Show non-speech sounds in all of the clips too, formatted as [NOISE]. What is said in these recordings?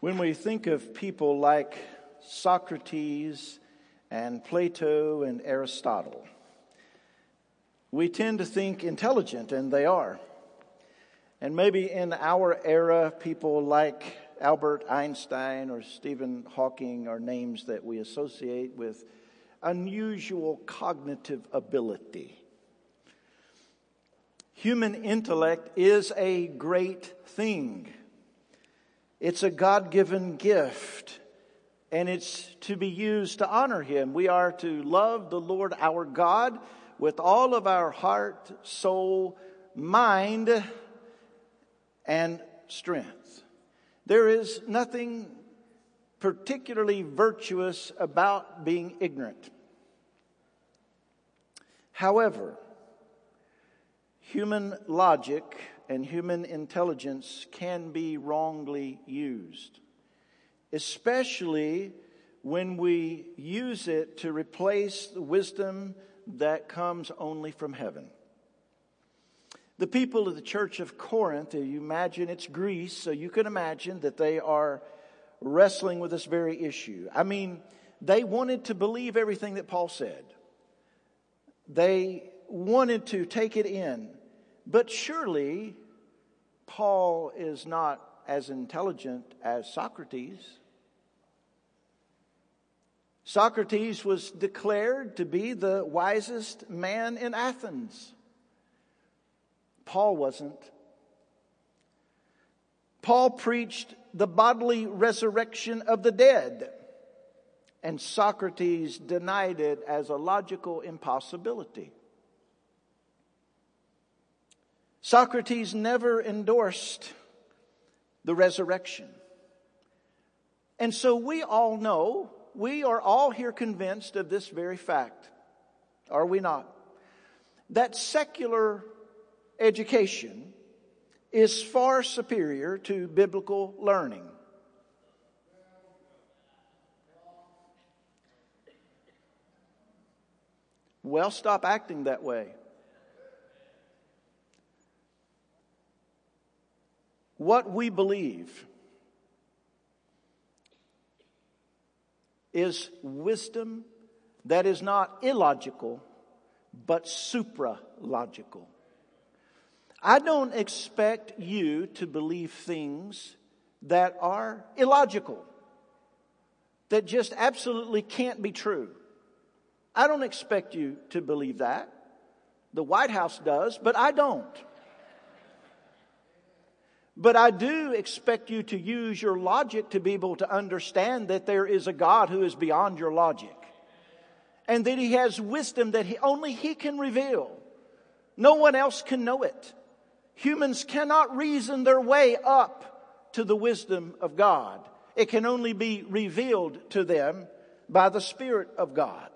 When we think of people like Socrates and Plato and Aristotle, we tend to think intelligent, and they are. And maybe in our era, people like Albert Einstein or Stephen Hawking are names that we associate with unusual cognitive ability. Human intellect is a great thing. It's a God given gift and it's to be used to honor Him. We are to love the Lord our God with all of our heart, soul, mind, and strength. There is nothing particularly virtuous about being ignorant. However, human logic and human intelligence can be wrongly used, especially when we use it to replace the wisdom that comes only from heaven. The people of the church of Corinth, you imagine it's Greece, so you can imagine that they are wrestling with this very issue. I mean, they wanted to believe everything that Paul said. They wanted to take it in. But surely Paul is not as intelligent as Socrates. Socrates was declared to be the wisest man in Athens. Paul wasn't. Paul preached the bodily resurrection of the dead, and Socrates denied it as a logical impossibility. Socrates never endorsed the resurrection. And so we all know, we are all here convinced of this very fact. Are we not? That secular education is far superior to biblical learning. Well, stop acting that way. What we believe is wisdom that is not illogical, but supra logical. I don't expect you to believe things that are illogical, that just absolutely can't be true. I don't expect you to believe that. The White House does, but I don't. But I do expect you to use your logic to be able to understand that there is a God who is beyond your logic. And that He has wisdom that he, only He can reveal. No one else can know it. Humans cannot reason their way up to the wisdom of God. It can only be revealed to them by the Spirit of God.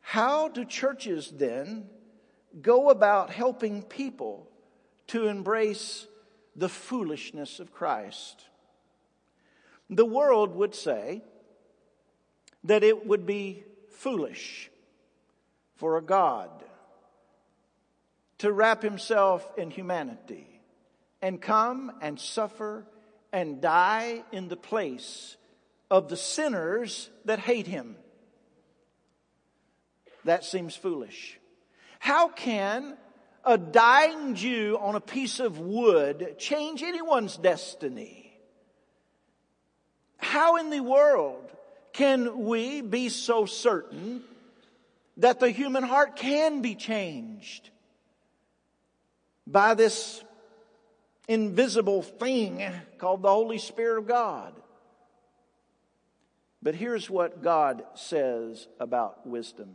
How do churches then go about helping people to embrace the foolishness of Christ. The world would say that it would be foolish for a God to wrap himself in humanity and come and suffer and die in the place of the sinners that hate him. That seems foolish. How can a dying Jew on a piece of wood change anyone's destiny? How in the world can we be so certain that the human heart can be changed by this invisible thing called the Holy Spirit of God? But here's what God says about wisdom.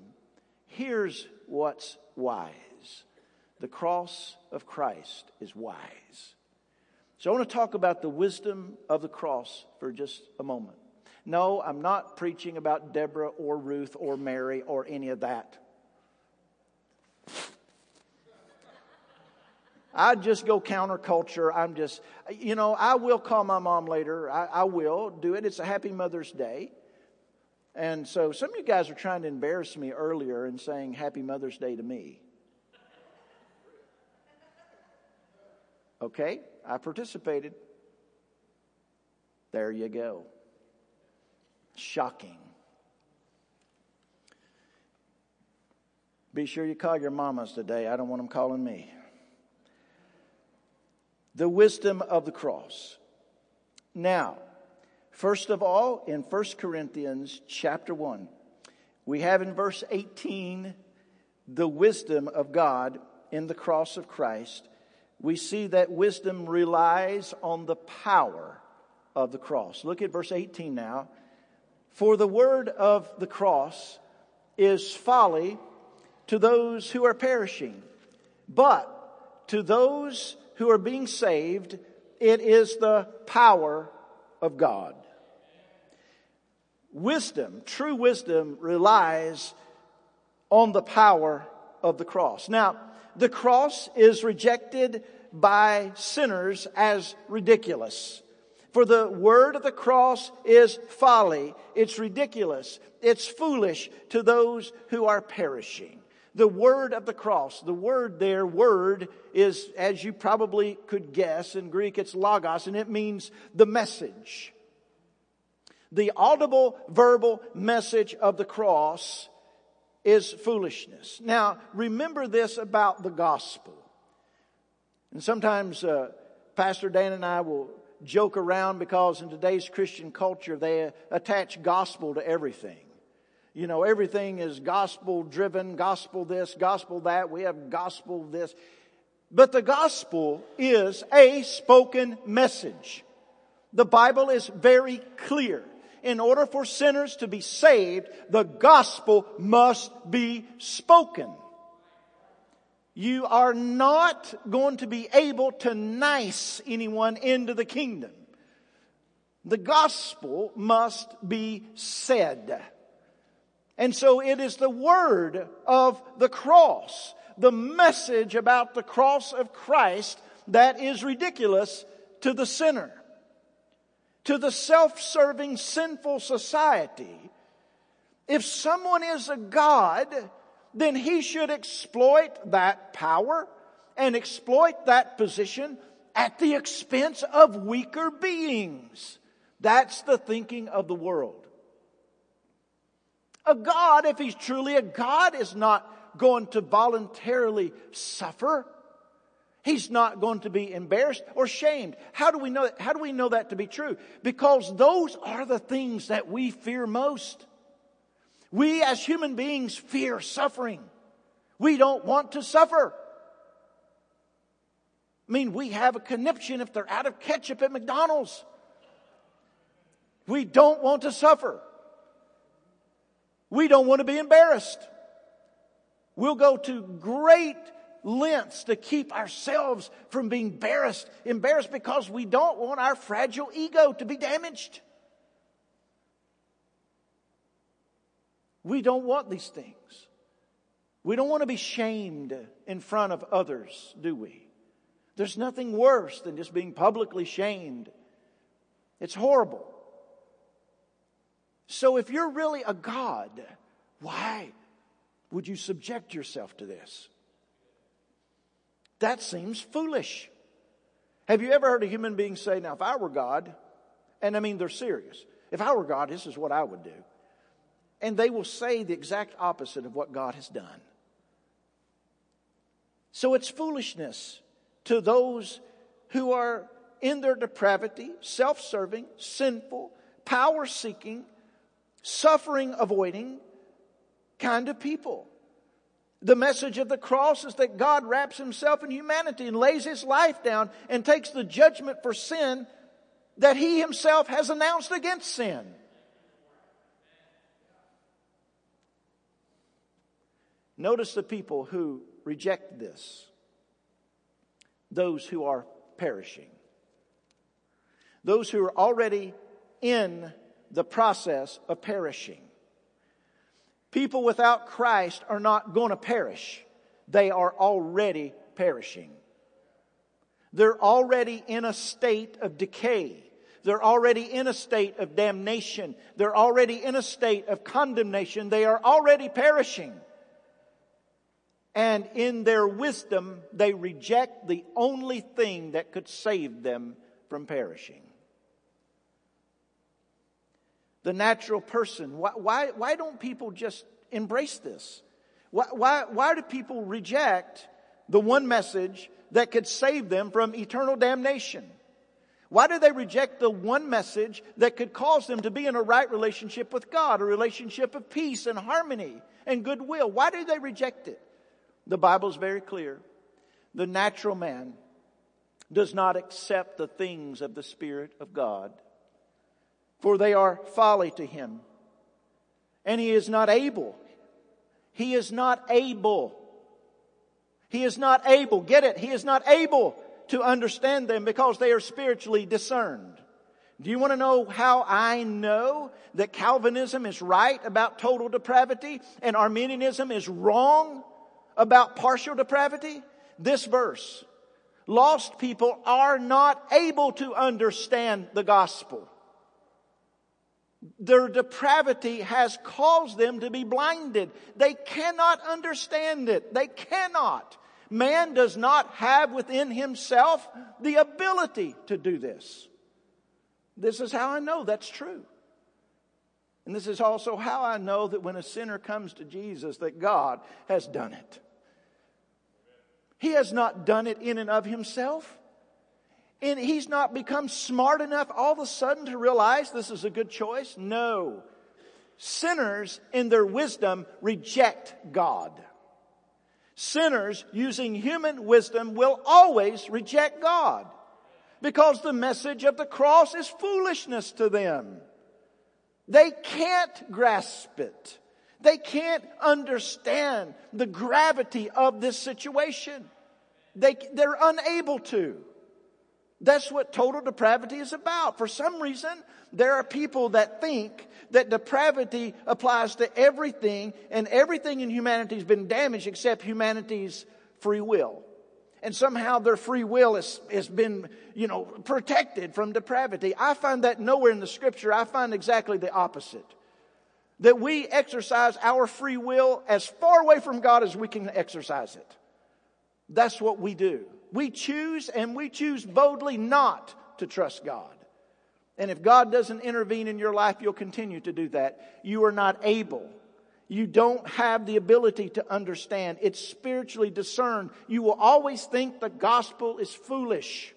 Here's what's wise. The cross of Christ is wise. So I want to talk about the wisdom of the cross for just a moment. No, I'm not preaching about Deborah or Ruth or Mary or any of that. I'd just go counterculture. I'm just, you know, I will call my mom later. I, I will do it. It's a happy Mother's Day. And so some of you guys are trying to embarrass me earlier and saying Happy Mother's Day to me. Okay? I participated. There you go. Shocking. Be sure you call your mamas today. I don't want them calling me. The wisdom of the cross. Now, first of all, in 1 Corinthians chapter 1, we have in verse 18 the wisdom of God in the cross of Christ. We see that wisdom relies on the power of the cross. Look at verse 18 now. For the word of the cross is folly to those who are perishing, but to those who are being saved, it is the power of God. Wisdom, true wisdom, relies on the power of the cross. Now, the cross is rejected by sinners as ridiculous. For the word of the cross is folly. It's ridiculous. It's foolish to those who are perishing. The word of the cross, the word there, word, is, as you probably could guess, in Greek it's logos, and it means the message. The audible verbal message of the cross is foolishness. Now, remember this about the gospel. And sometimes uh, Pastor Dan and I will joke around because in today's Christian culture, they attach gospel to everything. You know, everything is gospel driven, gospel this, gospel that. We have gospel this. But the gospel is a spoken message. The Bible is very clear. In order for sinners to be saved, the gospel must be spoken. You are not going to be able to nice anyone into the kingdom. The gospel must be said. And so it is the word of the cross, the message about the cross of Christ that is ridiculous to the sinner. To the self-serving sinful society, if someone is a God, then he should exploit that power and exploit that position at the expense of weaker beings. That's the thinking of the world. A God, if he's truly a God, is not going to voluntarily suffer. He's not going to be embarrassed or shamed. How do we know that? How do we know that to be true? Because those are the things that we fear most. We as human beings fear suffering. We don't want to suffer. I mean, we have a conniption if they're out of ketchup at McDonald's. We don't want to suffer. We don't want to be embarrassed. We'll go to great lengths to keep ourselves from being embarrassed, embarrassed because we don't want our fragile ego to be damaged. We don't want these things. We don't want to be shamed in front of others, do we? There's nothing worse than just being publicly shamed. It's horrible. So if you're really a God, why would you subject yourself to this? That seems foolish. Have you ever heard a human being say, now if I were God, and I mean they're serious, if I were God, this is what I would do and they will say the exact opposite of what God has done. So it's foolishness to those who are in their depravity, self serving, sinful, power seeking, suffering avoiding kind of people. The message of the cross is that God wraps himself in humanity and lays his life down and takes the judgment for sin that he himself has announced against sin. Notice the people who reject this those who are perishing, those who are already in the process of perishing. People without Christ are not going to perish. They are already perishing. They're already in a state of decay. They're already in a state of damnation. They're already in a state of condemnation. They are already perishing. And in their wisdom, they reject the only thing that could save them from perishing. The natural person, why, why, why don't people just embrace this? Why, why, why do people reject the one message that could save them from eternal damnation? Why do they reject the one message that could cause them to be in a right relationship with God, a relationship of peace and harmony and goodwill? Why do they reject it? The Bible is very clear. The natural man does not accept the things of the Spirit of God, for they are folly to him. And he is not able. He is not able. He is not able. Get it? He is not able to understand them because they are spiritually discerned. Do you want to know how I know that Calvinism is right about total depravity and Arminianism is wrong about partial depravity? This verse. Lost people are not able to understand the gospel. Their depravity has caused them to be blinded. They cannot understand it. They cannot. Man does not have within himself the ability to do this. This is how I know that's true. And this is also how I know that when a sinner comes to Jesus, that God has done it. He has not done it in and of himself. And he's not become smart enough all of a sudden to realize this is a good choice. No. Sinners in their wisdom reject God. Sinners using human wisdom will always reject God because the message of the cross is foolishness to them. They can't grasp it. They can't understand the gravity of this situation. They, they're unable to. That's what total depravity is about. For some reason, there are people that think that depravity applies to everything and everything in humanity has been damaged except humanity's free will. And somehow their free will has, has been, you know, protected from depravity. I find that nowhere in the scripture. I find exactly the opposite. That we exercise our free will as far away from God as we can exercise it. That's what we do. We choose and we choose boldly not to trust God. And if God doesn't intervene in your life, you'll continue to do that. You are not able. You don't have the ability to understand. It's spiritually discerned. You will always think the gospel is foolish.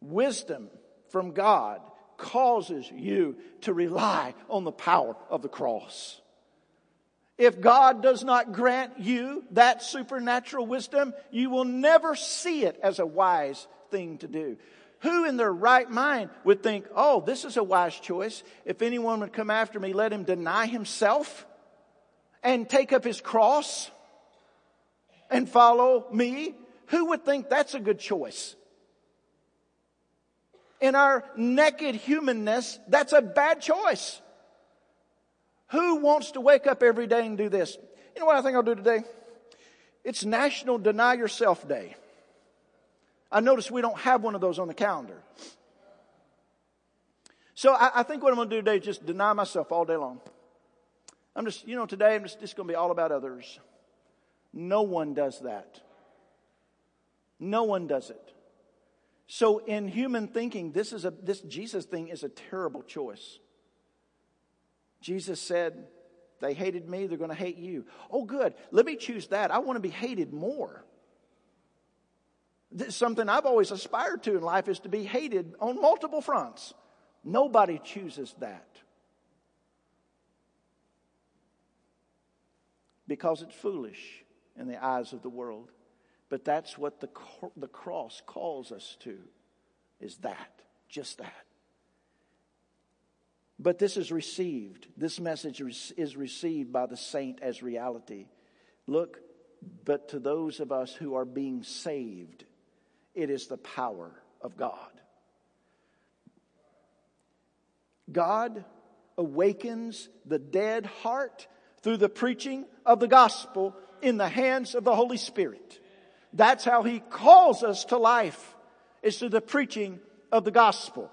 Wisdom from God causes you to rely on the power of the cross. If God does not grant you that supernatural wisdom, you will never see it as a wise thing to do. Who in their right mind would think, oh, this is a wise choice. If anyone would come after me, let him deny himself and take up his cross and follow me? Who would think that's a good choice? In our naked humanness, that's a bad choice. Who wants to wake up every day and do this? You know what I think I'll do today? It's National Deny Yourself Day. I notice we don't have one of those on the calendar. So I, I think what I'm going to do today is just deny myself all day long. I'm just, you know, today I'm just, just going to be all about others. No one does that. No one does it. So in human thinking, this is a, this Jesus thing is a terrible choice. Jesus said, They hated me, they're going to hate you. Oh, good. Let me choose that. I want to be hated more. This something I've always aspired to in life is to be hated on multiple fronts. Nobody chooses that. Because it's foolish in the eyes of the world. But that's what the, the cross calls us to, is that, just that. But this is received. This message is received by the saint as reality. Look, but to those of us who are being saved, it is the power of God. God awakens the dead heart through the preaching of the gospel in the hands of the Holy Spirit. That's how He calls us to life, is through the preaching of the gospel.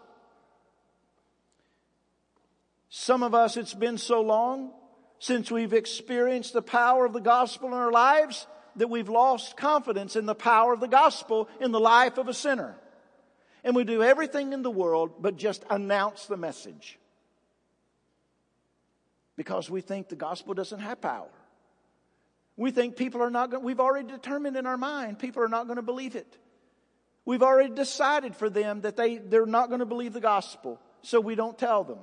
Some of us, it's been so long since we've experienced the power of the gospel in our lives that we've lost confidence in the power of the gospel in the life of a sinner. And we do everything in the world but just announce the message. Because we think the gospel doesn't have power. We think people are not going, we've already determined in our mind people are not going to believe it. We've already decided for them that they, they're not going to believe the gospel, so we don't tell them.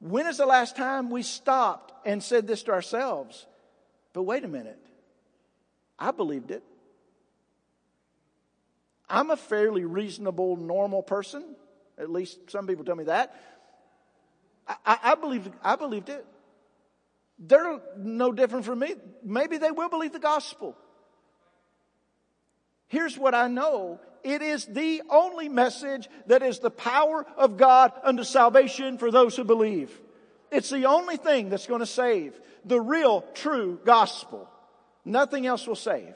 When is the last time we stopped and said this to ourselves? But wait a minute. I believed it. I'm a fairly reasonable, normal person. At least some people tell me that. I, I, I believed, I believed it. They're no different from me. Maybe they will believe the gospel. Here's what I know. It is the only message that is the power of God unto salvation for those who believe. It's the only thing that's going to save. The real, true gospel. Nothing else will save.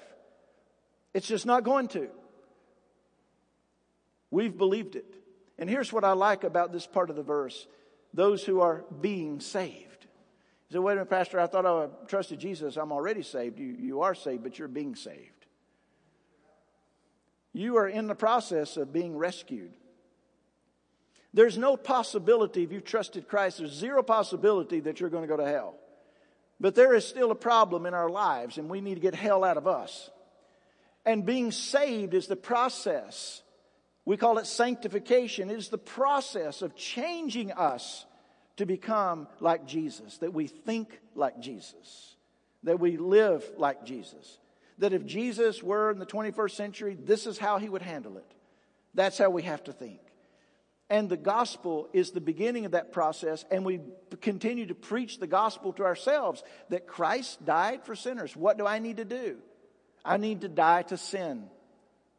It's just not going to. We've believed it. And here's what I like about this part of the verse those who are being saved. You say, wait a minute, Pastor, I thought I trusted Jesus. I'm already saved. You, you are saved, but you're being saved. You are in the process of being rescued. There's no possibility if you trusted Christ, there's zero possibility that you're going to go to hell. But there is still a problem in our lives, and we need to get hell out of us. And being saved is the process. We call it sanctification. It is the process of changing us to become like Jesus, that we think like Jesus, that we live like Jesus. That if Jesus were in the 21st century, this is how he would handle it. That's how we have to think. And the gospel is the beginning of that process, and we continue to preach the gospel to ourselves that Christ died for sinners. What do I need to do? I need to die to sin.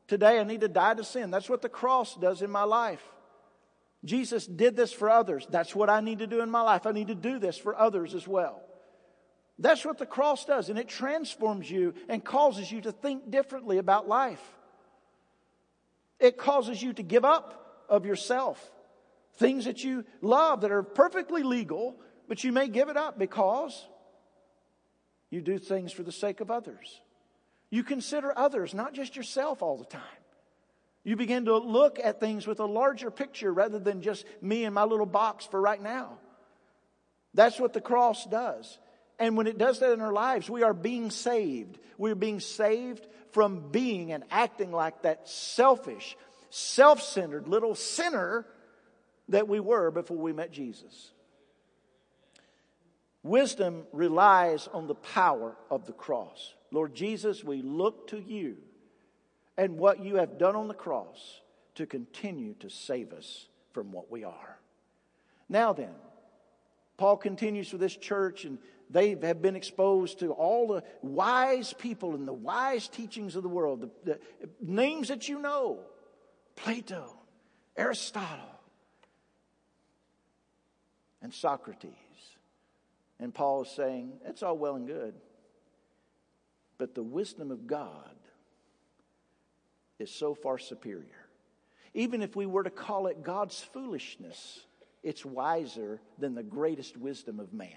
Today, I need to die to sin. That's what the cross does in my life. Jesus did this for others. That's what I need to do in my life. I need to do this for others as well. That's what the cross does, and it transforms you and causes you to think differently about life. It causes you to give up of yourself. Things that you love that are perfectly legal, but you may give it up because you do things for the sake of others. You consider others, not just yourself all the time. You begin to look at things with a larger picture rather than just me and my little box for right now. That's what the cross does. And when it does that in our lives, we are being saved. We're being saved from being and acting like that selfish, self centered little sinner that we were before we met Jesus. Wisdom relies on the power of the cross. Lord Jesus, we look to you and what you have done on the cross to continue to save us from what we are. Now then, Paul continues with this church and they have been exposed to all the wise people and the wise teachings of the world, the, the names that you know Plato, Aristotle, and Socrates. And Paul is saying, it's all well and good, but the wisdom of God is so far superior. Even if we were to call it God's foolishness, it's wiser than the greatest wisdom of man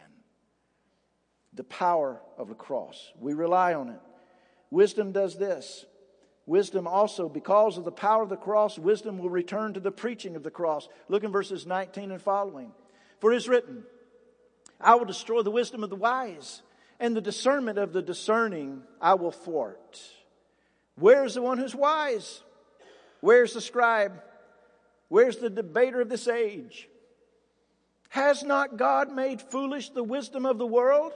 the power of the cross. We rely on it. Wisdom does this. Wisdom also, because of the power of the cross, wisdom will return to the preaching of the cross. Look in verses 19 and following. For it is written, I will destroy the wisdom of the wise, and the discernment of the discerning I will thwart. Where's the one who's wise? Where's the scribe? Where's the debater of this age? Has not God made foolish the wisdom of the world?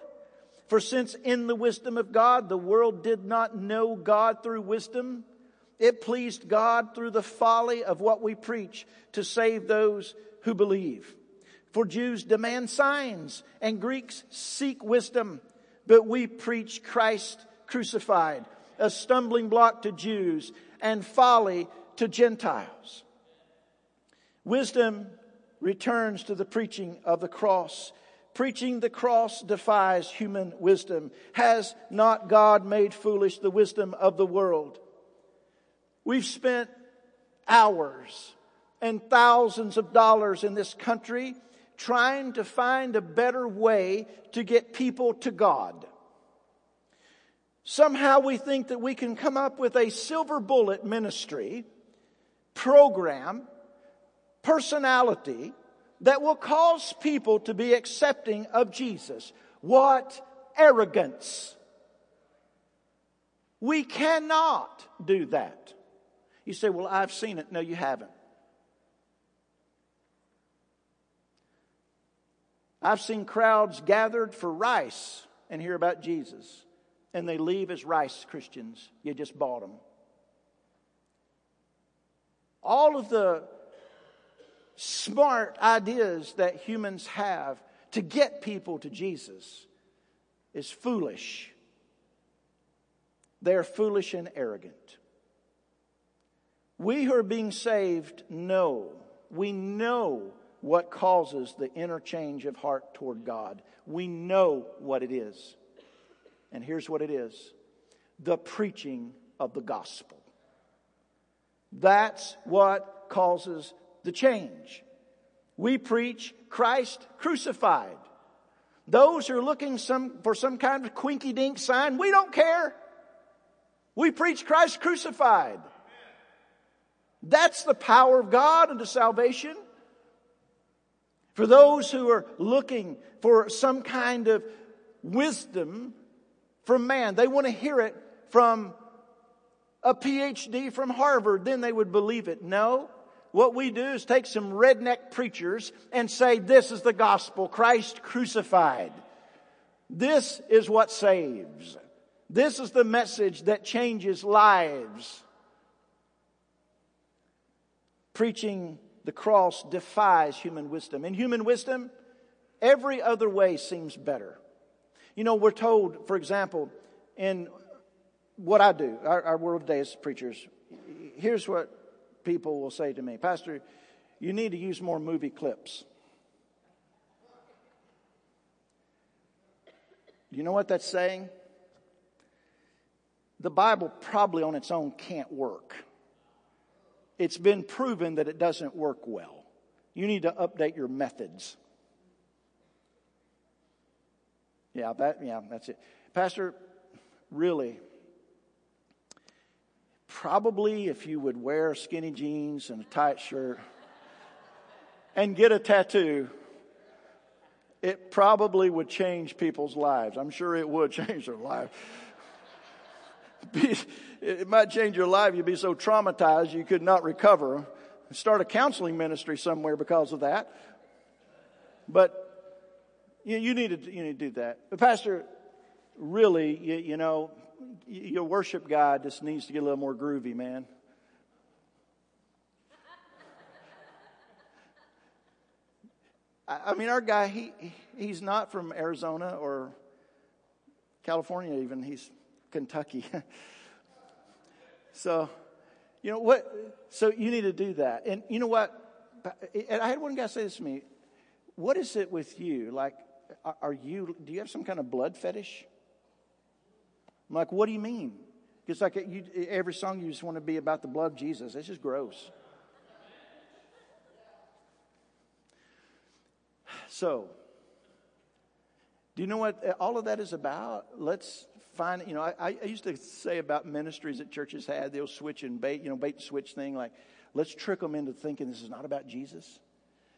For since in the wisdom of God the world did not know God through wisdom, it pleased God through the folly of what we preach to save those who believe. For Jews demand signs and Greeks seek wisdom, but we preach Christ crucified, a stumbling block to Jews and folly to Gentiles. Wisdom returns to the preaching of the cross Preaching the cross defies human wisdom. Has not God made foolish the wisdom of the world? We've spent hours and thousands of dollars in this country trying to find a better way to get people to God. Somehow we think that we can come up with a silver bullet ministry, program, personality that will cause people to be accepting of Jesus. What arrogance! We cannot do that. You say, Well, I've seen it. No, you haven't. I've seen crowds gathered for rice and hear about Jesus, and they leave as rice Christians. You just bought them. All of the smart ideas that humans have to get people to Jesus is foolish. They're foolish and arrogant. We who are being saved know, we know what causes the interchange of heart toward God. We know what it is. And here's what it is the preaching of the gospel. That's what causes the change. We preach Christ crucified. Those who are looking some, for some kind of quinky dink sign, we don't care. We preach Christ crucified. That's the power of God unto salvation. For those who are looking for some kind of wisdom from man, they want to hear it from a PhD from Harvard, then they would believe it. No. What we do is take some redneck preachers and say, this is the gospel, Christ crucified. This is what saves. This is the message that changes lives. Preaching the cross defies human wisdom. In human wisdom, every other way seems better. You know, we're told, for example, in what I do, our, our world today as preachers, here's what people will say to me Pastor, you need to use more movie clips. You know what that's saying? The Bible probably on its own can't work it's been proven that it doesn't work well. You need to update your methods. Yeah, that, yeah, that's it. Pastor, really, probably if you would wear skinny jeans and a tight shirt and get a tattoo, it probably would change people's lives. I'm sure it would [LAUGHS] change their life it might change your life. You'd be so traumatized you could not recover. Start a counseling ministry somewhere because of that. But you, need to you need to do that. But Pastor, really, you, you know, your worship God just needs to get a little more groovy, man. I mean, our guy, he, he's not from Arizona or California, even. He's Kentucky. [LAUGHS] so, you know what? So you need to do that. And you know what? And I had one guy say this to me. What is it with you? Like, are you, do you have some kind of blood fetish? I'm like, what do you mean? It's like you, every song you just want to be about the blood of Jesus. It's just gross. So, do you know what all of that is about? Let's find, you know, I, I used to say about ministries that churches had, they'll switch and bait, you know, bait and switch thing, like, let's trick them into thinking this is not about Jesus.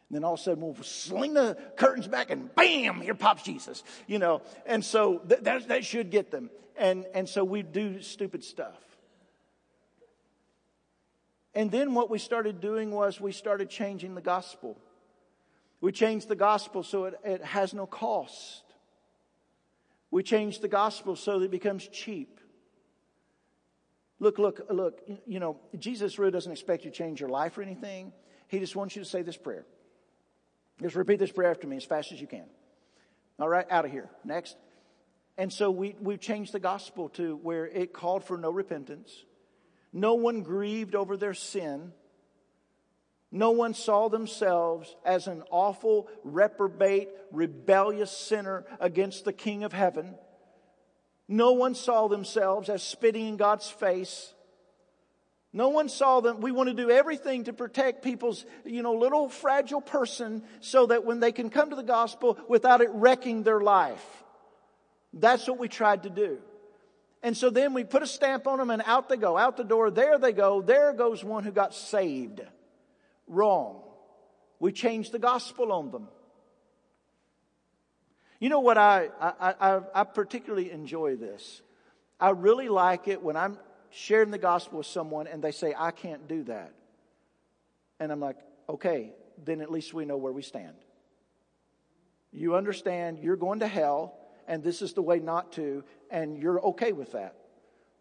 And then all of a sudden we'll sling the curtains back and bam, here pops Jesus, you know. And so th- that, that should get them. And, and so we do stupid stuff. And then what we started doing was we started changing the gospel. We changed the gospel so it, it has no cost. We change the gospel so that it becomes cheap. Look, look, look, you know, Jesus really doesn't expect you to change your life or anything. He just wants you to say this prayer. Just repeat this prayer after me as fast as you can. All right, out of here. Next. And so we, we've changed the gospel to where it called for no repentance. No one grieved over their sin. No one saw themselves as an awful, reprobate, rebellious sinner against the King of heaven. No one saw themselves as spitting in God's face. No one saw them. We want to do everything to protect people's, you know, little fragile person so that when they can come to the gospel without it wrecking their life. That's what we tried to do. And so then we put a stamp on them and out they go, out the door. There they go. There goes one who got saved. Wrong. We changed the gospel on them. You know what I, I, I, I particularly enjoy this. I really like it when I'm sharing the gospel with someone and they say, I can't do that. And I'm like, okay, then at least we know where we stand. You understand you're going to hell and this is the way not to, and you're okay with that.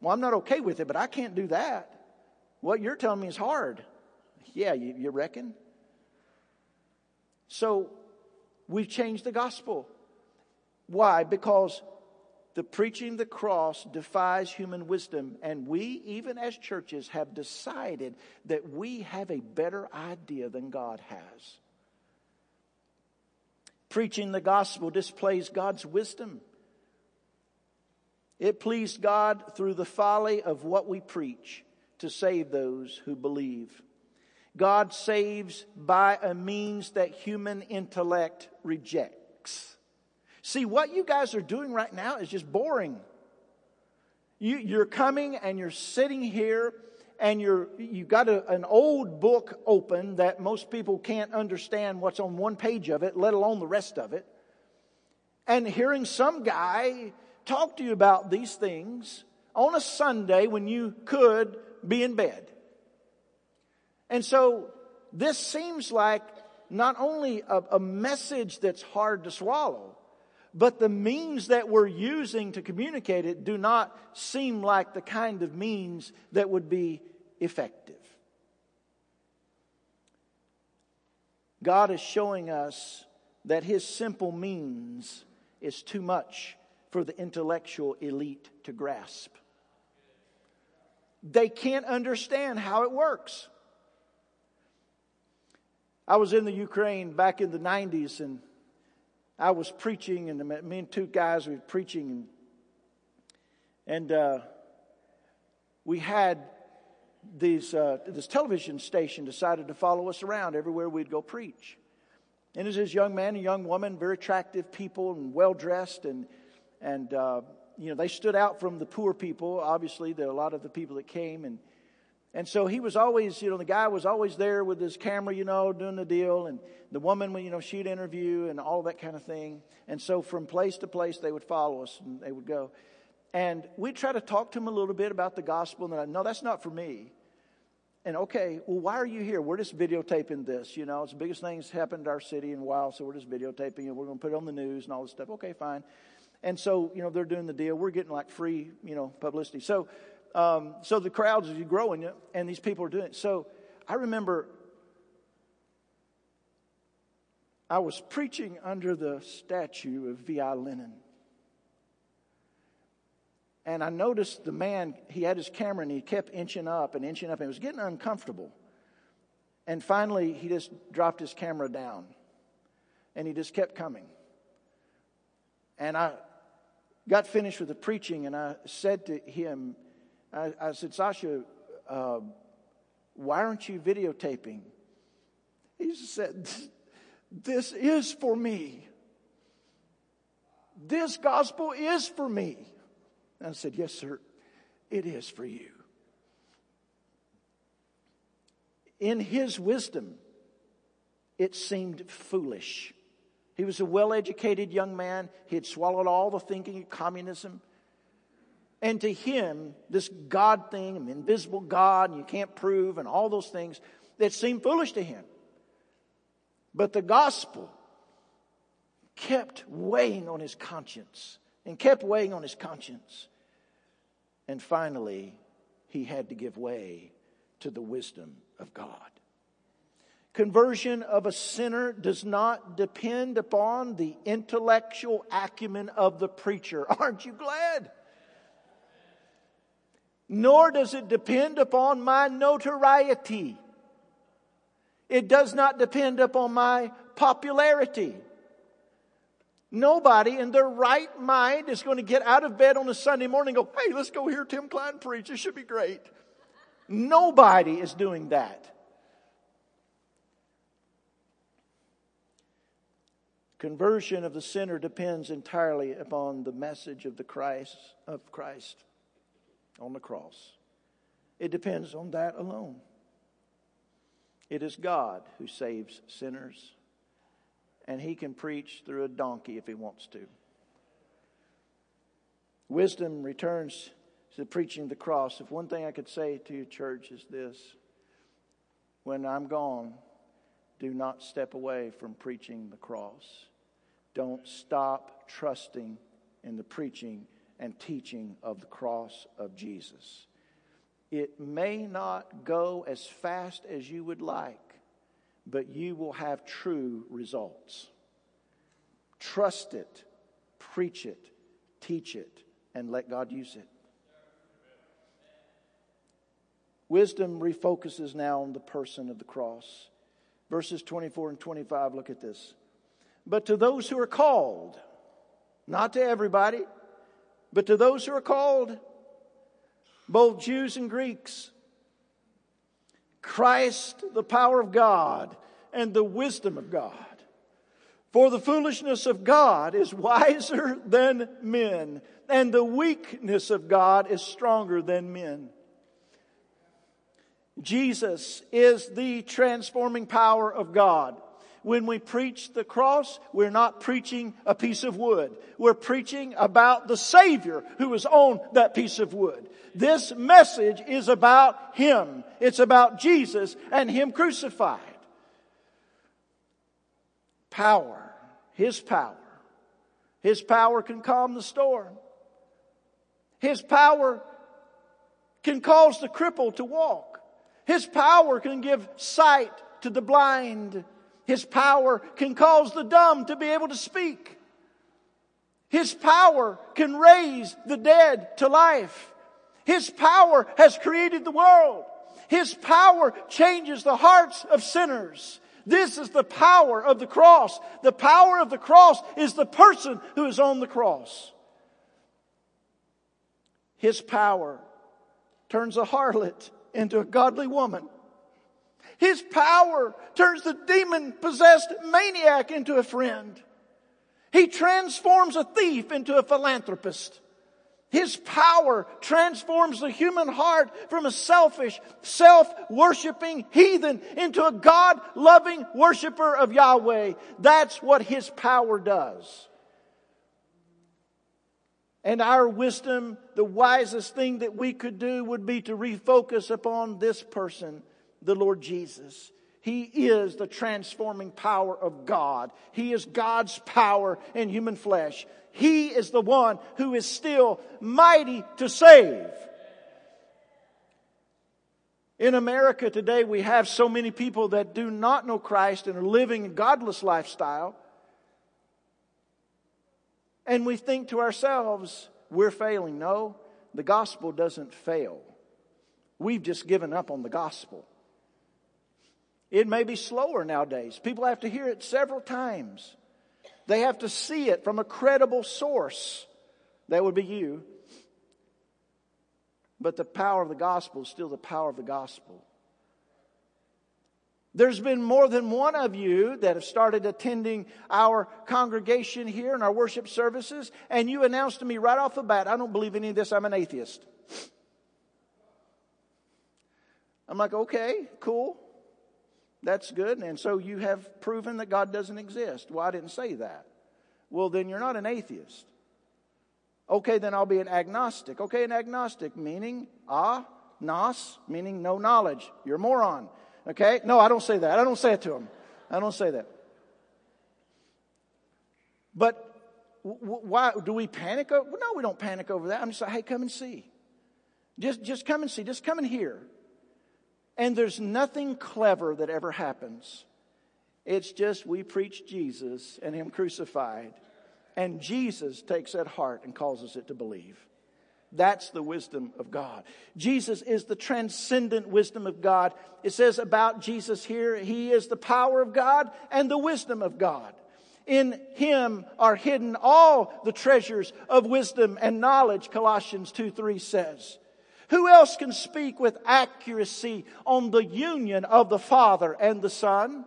Well, I'm not okay with it, but I can't do that. What you're telling me is hard. Yeah, you, you reckon? So we've changed the gospel. Why? Because the preaching the cross defies human wisdom, and we, even as churches, have decided that we have a better idea than God has. Preaching the gospel displays God's wisdom. It pleased God through the folly of what we preach to save those who believe. God saves by a means that human intellect rejects. See, what you guys are doing right now is just boring. You, you're coming and you're sitting here and you're, you've got a, an old book open that most people can't understand what's on one page of it, let alone the rest of it. And hearing some guy talk to you about these things on a Sunday when you could be in bed. And so this seems like not only a, a message that's hard to swallow, but the means that we're using to communicate it do not seem like the kind of means that would be effective. God is showing us that His simple means is too much for the intellectual elite to grasp. They can't understand how it works. I was in the Ukraine back in the 90s and I was preaching, and me and two guys were preaching, and, and uh, we had these, uh, this television station decided to follow us around everywhere we'd go preach. And as this young man and young woman, very attractive people and well dressed, and and uh, you know they stood out from the poor people. Obviously, there are a lot of the people that came, and and so he was always, you know, the guy was always there with his camera, you know, doing the deal. And the woman, you know, she'd interview and all that kind of thing. And so from place to place, they would follow us and they would go. And we'd try to talk to him a little bit about the gospel. And I, no, that's not for me. And okay, well, why are you here? We're just videotaping this. You know, it's the biggest thing that's happened to our city in a while. So we're just videotaping it. We're going to put it on the news and all this stuff. Okay, fine. And so, you know, they're doing the deal. We're getting like free, you know, publicity. So, um, so the crowds are growing, and these people are doing it. So I remember I was preaching under the statue of V.I. Lenin. And I noticed the man, he had his camera and he kept inching up and inching up, and it was getting uncomfortable. And finally, he just dropped his camera down and he just kept coming. And I got finished with the preaching, and I said to him, I, I said, Sasha, uh, why aren't you videotaping? He said, This is for me. This gospel is for me. And I said, Yes, sir, it is for you. In his wisdom, it seemed foolish. He was a well educated young man. He had swallowed all the thinking of communism. And to him, this God thing, an invisible God, and you can't prove, and all those things, that seemed foolish to him. But the gospel kept weighing on his conscience and kept weighing on his conscience. And finally, he had to give way to the wisdom of God. Conversion of a sinner does not depend upon the intellectual acumen of the preacher. [LAUGHS] Aren't you glad? Nor does it depend upon my notoriety. It does not depend upon my popularity. Nobody in their right mind is going to get out of bed on a Sunday morning and go, hey, let's go hear Tim Klein preach. It should be great. Nobody is doing that. Conversion of the sinner depends entirely upon the message of the Christ of Christ on the cross. It depends on that alone. It is God who saves sinners, and he can preach through a donkey if he wants to. Wisdom returns to preaching the cross. If one thing I could say to your church is this when I'm gone, do not step away from preaching the cross. Don't stop trusting in the preaching and teaching of the cross of Jesus. It may not go as fast as you would like, but you will have true results. Trust it, preach it, teach it, and let God use it. Wisdom refocuses now on the person of the cross. Verses 24 and 25, look at this. But to those who are called, not to everybody, but to those who are called, both Jews and Greeks, Christ, the power of God and the wisdom of God. For the foolishness of God is wiser than men, and the weakness of God is stronger than men. Jesus is the transforming power of God. When we preach the cross, we're not preaching a piece of wood. We're preaching about the Savior who is on that piece of wood. This message is about Him. It's about Jesus and Him crucified. Power. His power. His power can calm the storm. His power can cause the cripple to walk. His power can give sight to the blind. His power can cause the dumb to be able to speak. His power can raise the dead to life. His power has created the world. His power changes the hearts of sinners. This is the power of the cross. The power of the cross is the person who is on the cross. His power turns a harlot into a godly woman. His power turns the demon possessed maniac into a friend. He transforms a thief into a philanthropist. His power transforms the human heart from a selfish, self-worshiping heathen into a God-loving worshiper of Yahweh. That's what His power does. And our wisdom, the wisest thing that we could do would be to refocus upon this person the Lord Jesus. He is the transforming power of God. He is God's power in human flesh. He is the one who is still mighty to save. In America today, we have so many people that do not know Christ and are living a godless lifestyle. And we think to ourselves, we're failing. No, the gospel doesn't fail. We've just given up on the gospel. It may be slower nowadays. People have to hear it several times. They have to see it from a credible source. That would be you. But the power of the gospel is still the power of the gospel. There's been more than one of you that have started attending our congregation here and our worship services, and you announced to me right off the bat, I don't believe any of this, I'm an atheist. I'm like, okay, cool. That's good. And so you have proven that God doesn't exist. Well, I didn't say that. Well, then you're not an atheist. Okay, then I'll be an agnostic. Okay, an agnostic meaning ah, nos, meaning no knowledge. You're a moron. Okay? No, I don't say that. I don't say it to him. I don't say that. But why do we panic? Over, no, we don't panic over that. I'm just like, hey, come and see. Just, just come and see. Just come and hear. And there's nothing clever that ever happens. It's just we preach Jesus and Him crucified. And Jesus takes that heart and causes it to believe. That's the wisdom of God. Jesus is the transcendent wisdom of God. It says about Jesus here, He is the power of God and the wisdom of God. In Him are hidden all the treasures of wisdom and knowledge, Colossians 2 3 says. Who else can speak with accuracy on the union of the Father and the Son?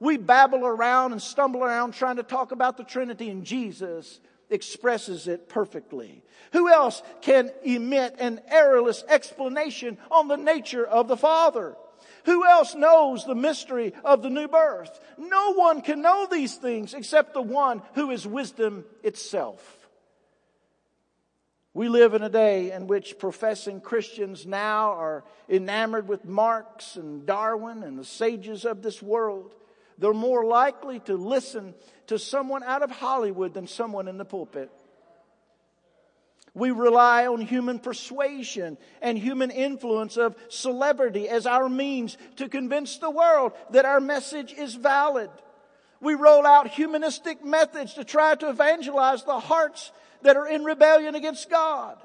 We babble around and stumble around trying to talk about the Trinity, and Jesus expresses it perfectly. Who else can emit an errorless explanation on the nature of the Father? Who else knows the mystery of the new birth? No one can know these things except the one who is wisdom itself. We live in a day in which professing Christians now are enamored with Marx and Darwin and the sages of this world. They're more likely to listen to someone out of Hollywood than someone in the pulpit. We rely on human persuasion and human influence of celebrity as our means to convince the world that our message is valid. We roll out humanistic methods to try to evangelize the hearts that are in rebellion against God.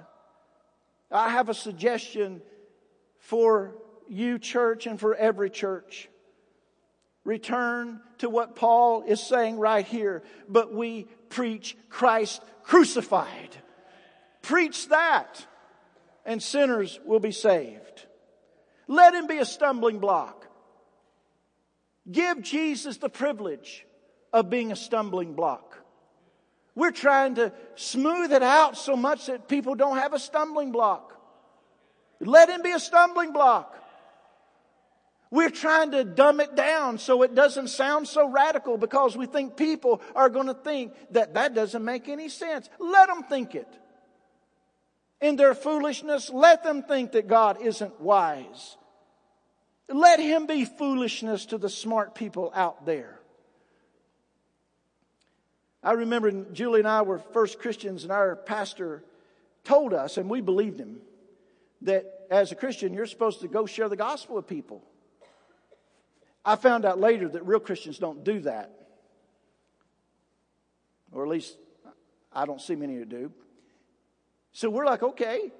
I have a suggestion for you, church, and for every church. Return to what Paul is saying right here. But we preach Christ crucified. Preach that, and sinners will be saved. Let him be a stumbling block. Give Jesus the privilege of being a stumbling block. We're trying to smooth it out so much that people don't have a stumbling block. Let him be a stumbling block. We're trying to dumb it down so it doesn't sound so radical because we think people are going to think that that doesn't make any sense. Let them think it. In their foolishness, let them think that God isn't wise. Let him be foolishness to the smart people out there. I remember Julie and I were first Christians, and our pastor told us, and we believed him, that as a Christian, you're supposed to go share the gospel with people. I found out later that real Christians don't do that. Or at least I don't see many who do. So we're like, okay.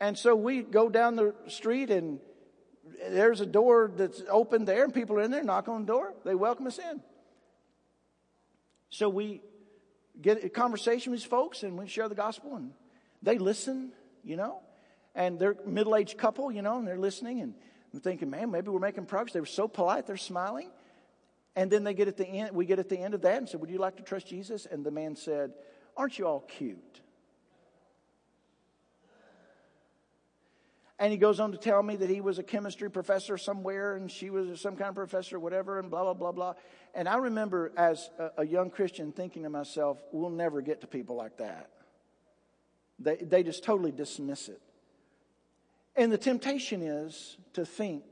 And so we go down the street and there's a door that's open there and people are in there, knock on the door. They welcome us in. So we get a conversation with these folks and we share the gospel and they listen, you know, and they're middle-aged couple, you know, and they're listening and I'm thinking, man, maybe we're making progress. They were so polite, they're smiling. And then they get at the end, we get at the end of that and said, would you like to trust Jesus? And the man said, aren't you all cute? And he goes on to tell me that he was a chemistry professor somewhere and she was some kind of professor, whatever, and blah, blah, blah, blah. And I remember as a, a young Christian thinking to myself, we'll never get to people like that. They, they just totally dismiss it. And the temptation is to think,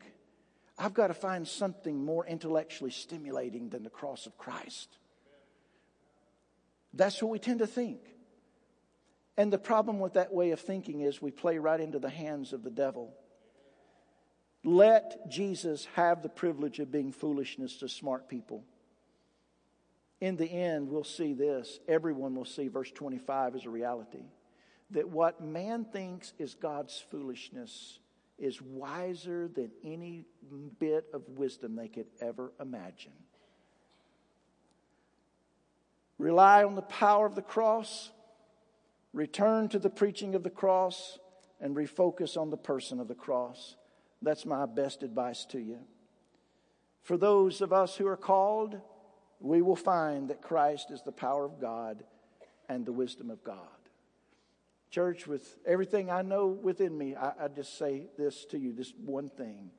I've got to find something more intellectually stimulating than the cross of Christ. That's what we tend to think. And the problem with that way of thinking is we play right into the hands of the devil. Let Jesus have the privilege of being foolishness to smart people. In the end, we'll see this. Everyone will see verse 25 as a reality that what man thinks is God's foolishness is wiser than any bit of wisdom they could ever imagine. Rely on the power of the cross return to the preaching of the cross and refocus on the person of the cross. That's my best advice to you. For those of us who are called, we will find that Christ is the power of God and the wisdom of God. Church, with everything I know within me, I, I just say this to you this one thing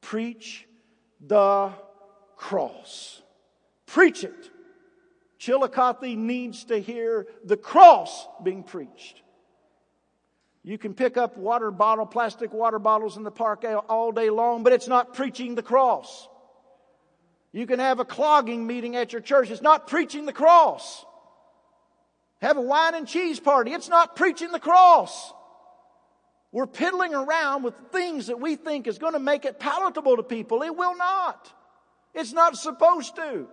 preach the cross. Preach it. Chillicothe needs to hear the cross being preached. You can pick up water bottle, plastic water bottles in the park all day long, but it's not preaching the cross. You can have a clogging meeting at your church. It's not preaching the cross. Have a wine and cheese party. It's not preaching the cross. We're piddling around with things that we think is going to make it palatable to people. It will not. It's not supposed to.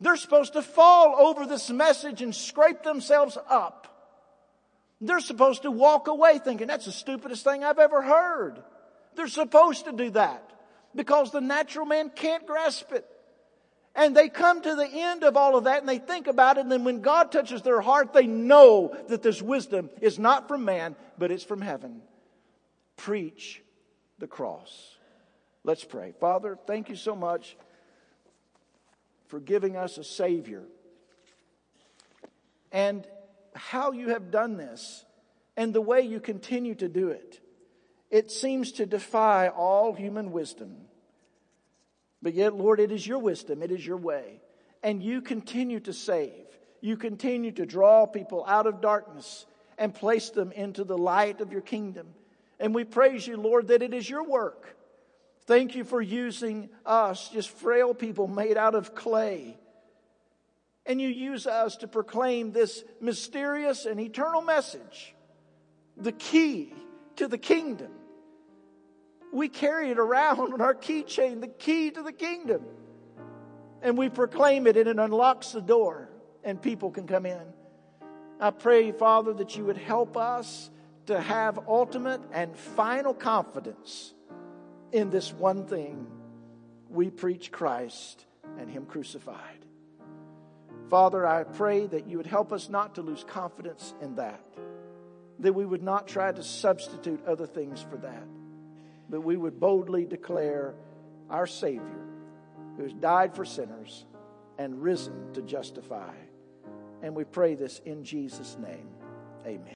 They're supposed to fall over this message and scrape themselves up. They're supposed to walk away thinking, that's the stupidest thing I've ever heard. They're supposed to do that because the natural man can't grasp it. And they come to the end of all of that and they think about it. And then when God touches their heart, they know that this wisdom is not from man, but it's from heaven. preach the cross. Let's pray. Father, thank you so much for giving us a Savior and how you have done this and the way you continue to do it. It seems to defy all human wisdom. But yet, Lord, it is your wisdom, it is your way. And you continue to save. You continue to draw people out of darkness and place them into the light of your kingdom. And we praise you, Lord, that it is your work. Thank you for using us, just frail people made out of clay. And you use us to proclaim this mysterious and eternal message, the key to the kingdom. We carry it around on our keychain, the key to the kingdom. And we proclaim it, and it unlocks the door, and people can come in. I pray, Father, that you would help us to have ultimate and final confidence in this one thing we preach Christ and Him crucified. Father, I pray that you would help us not to lose confidence in that, that we would not try to substitute other things for that, but we would boldly declare our Savior who has died for sinners and risen to justify. And we pray this in Jesus' name. Amen.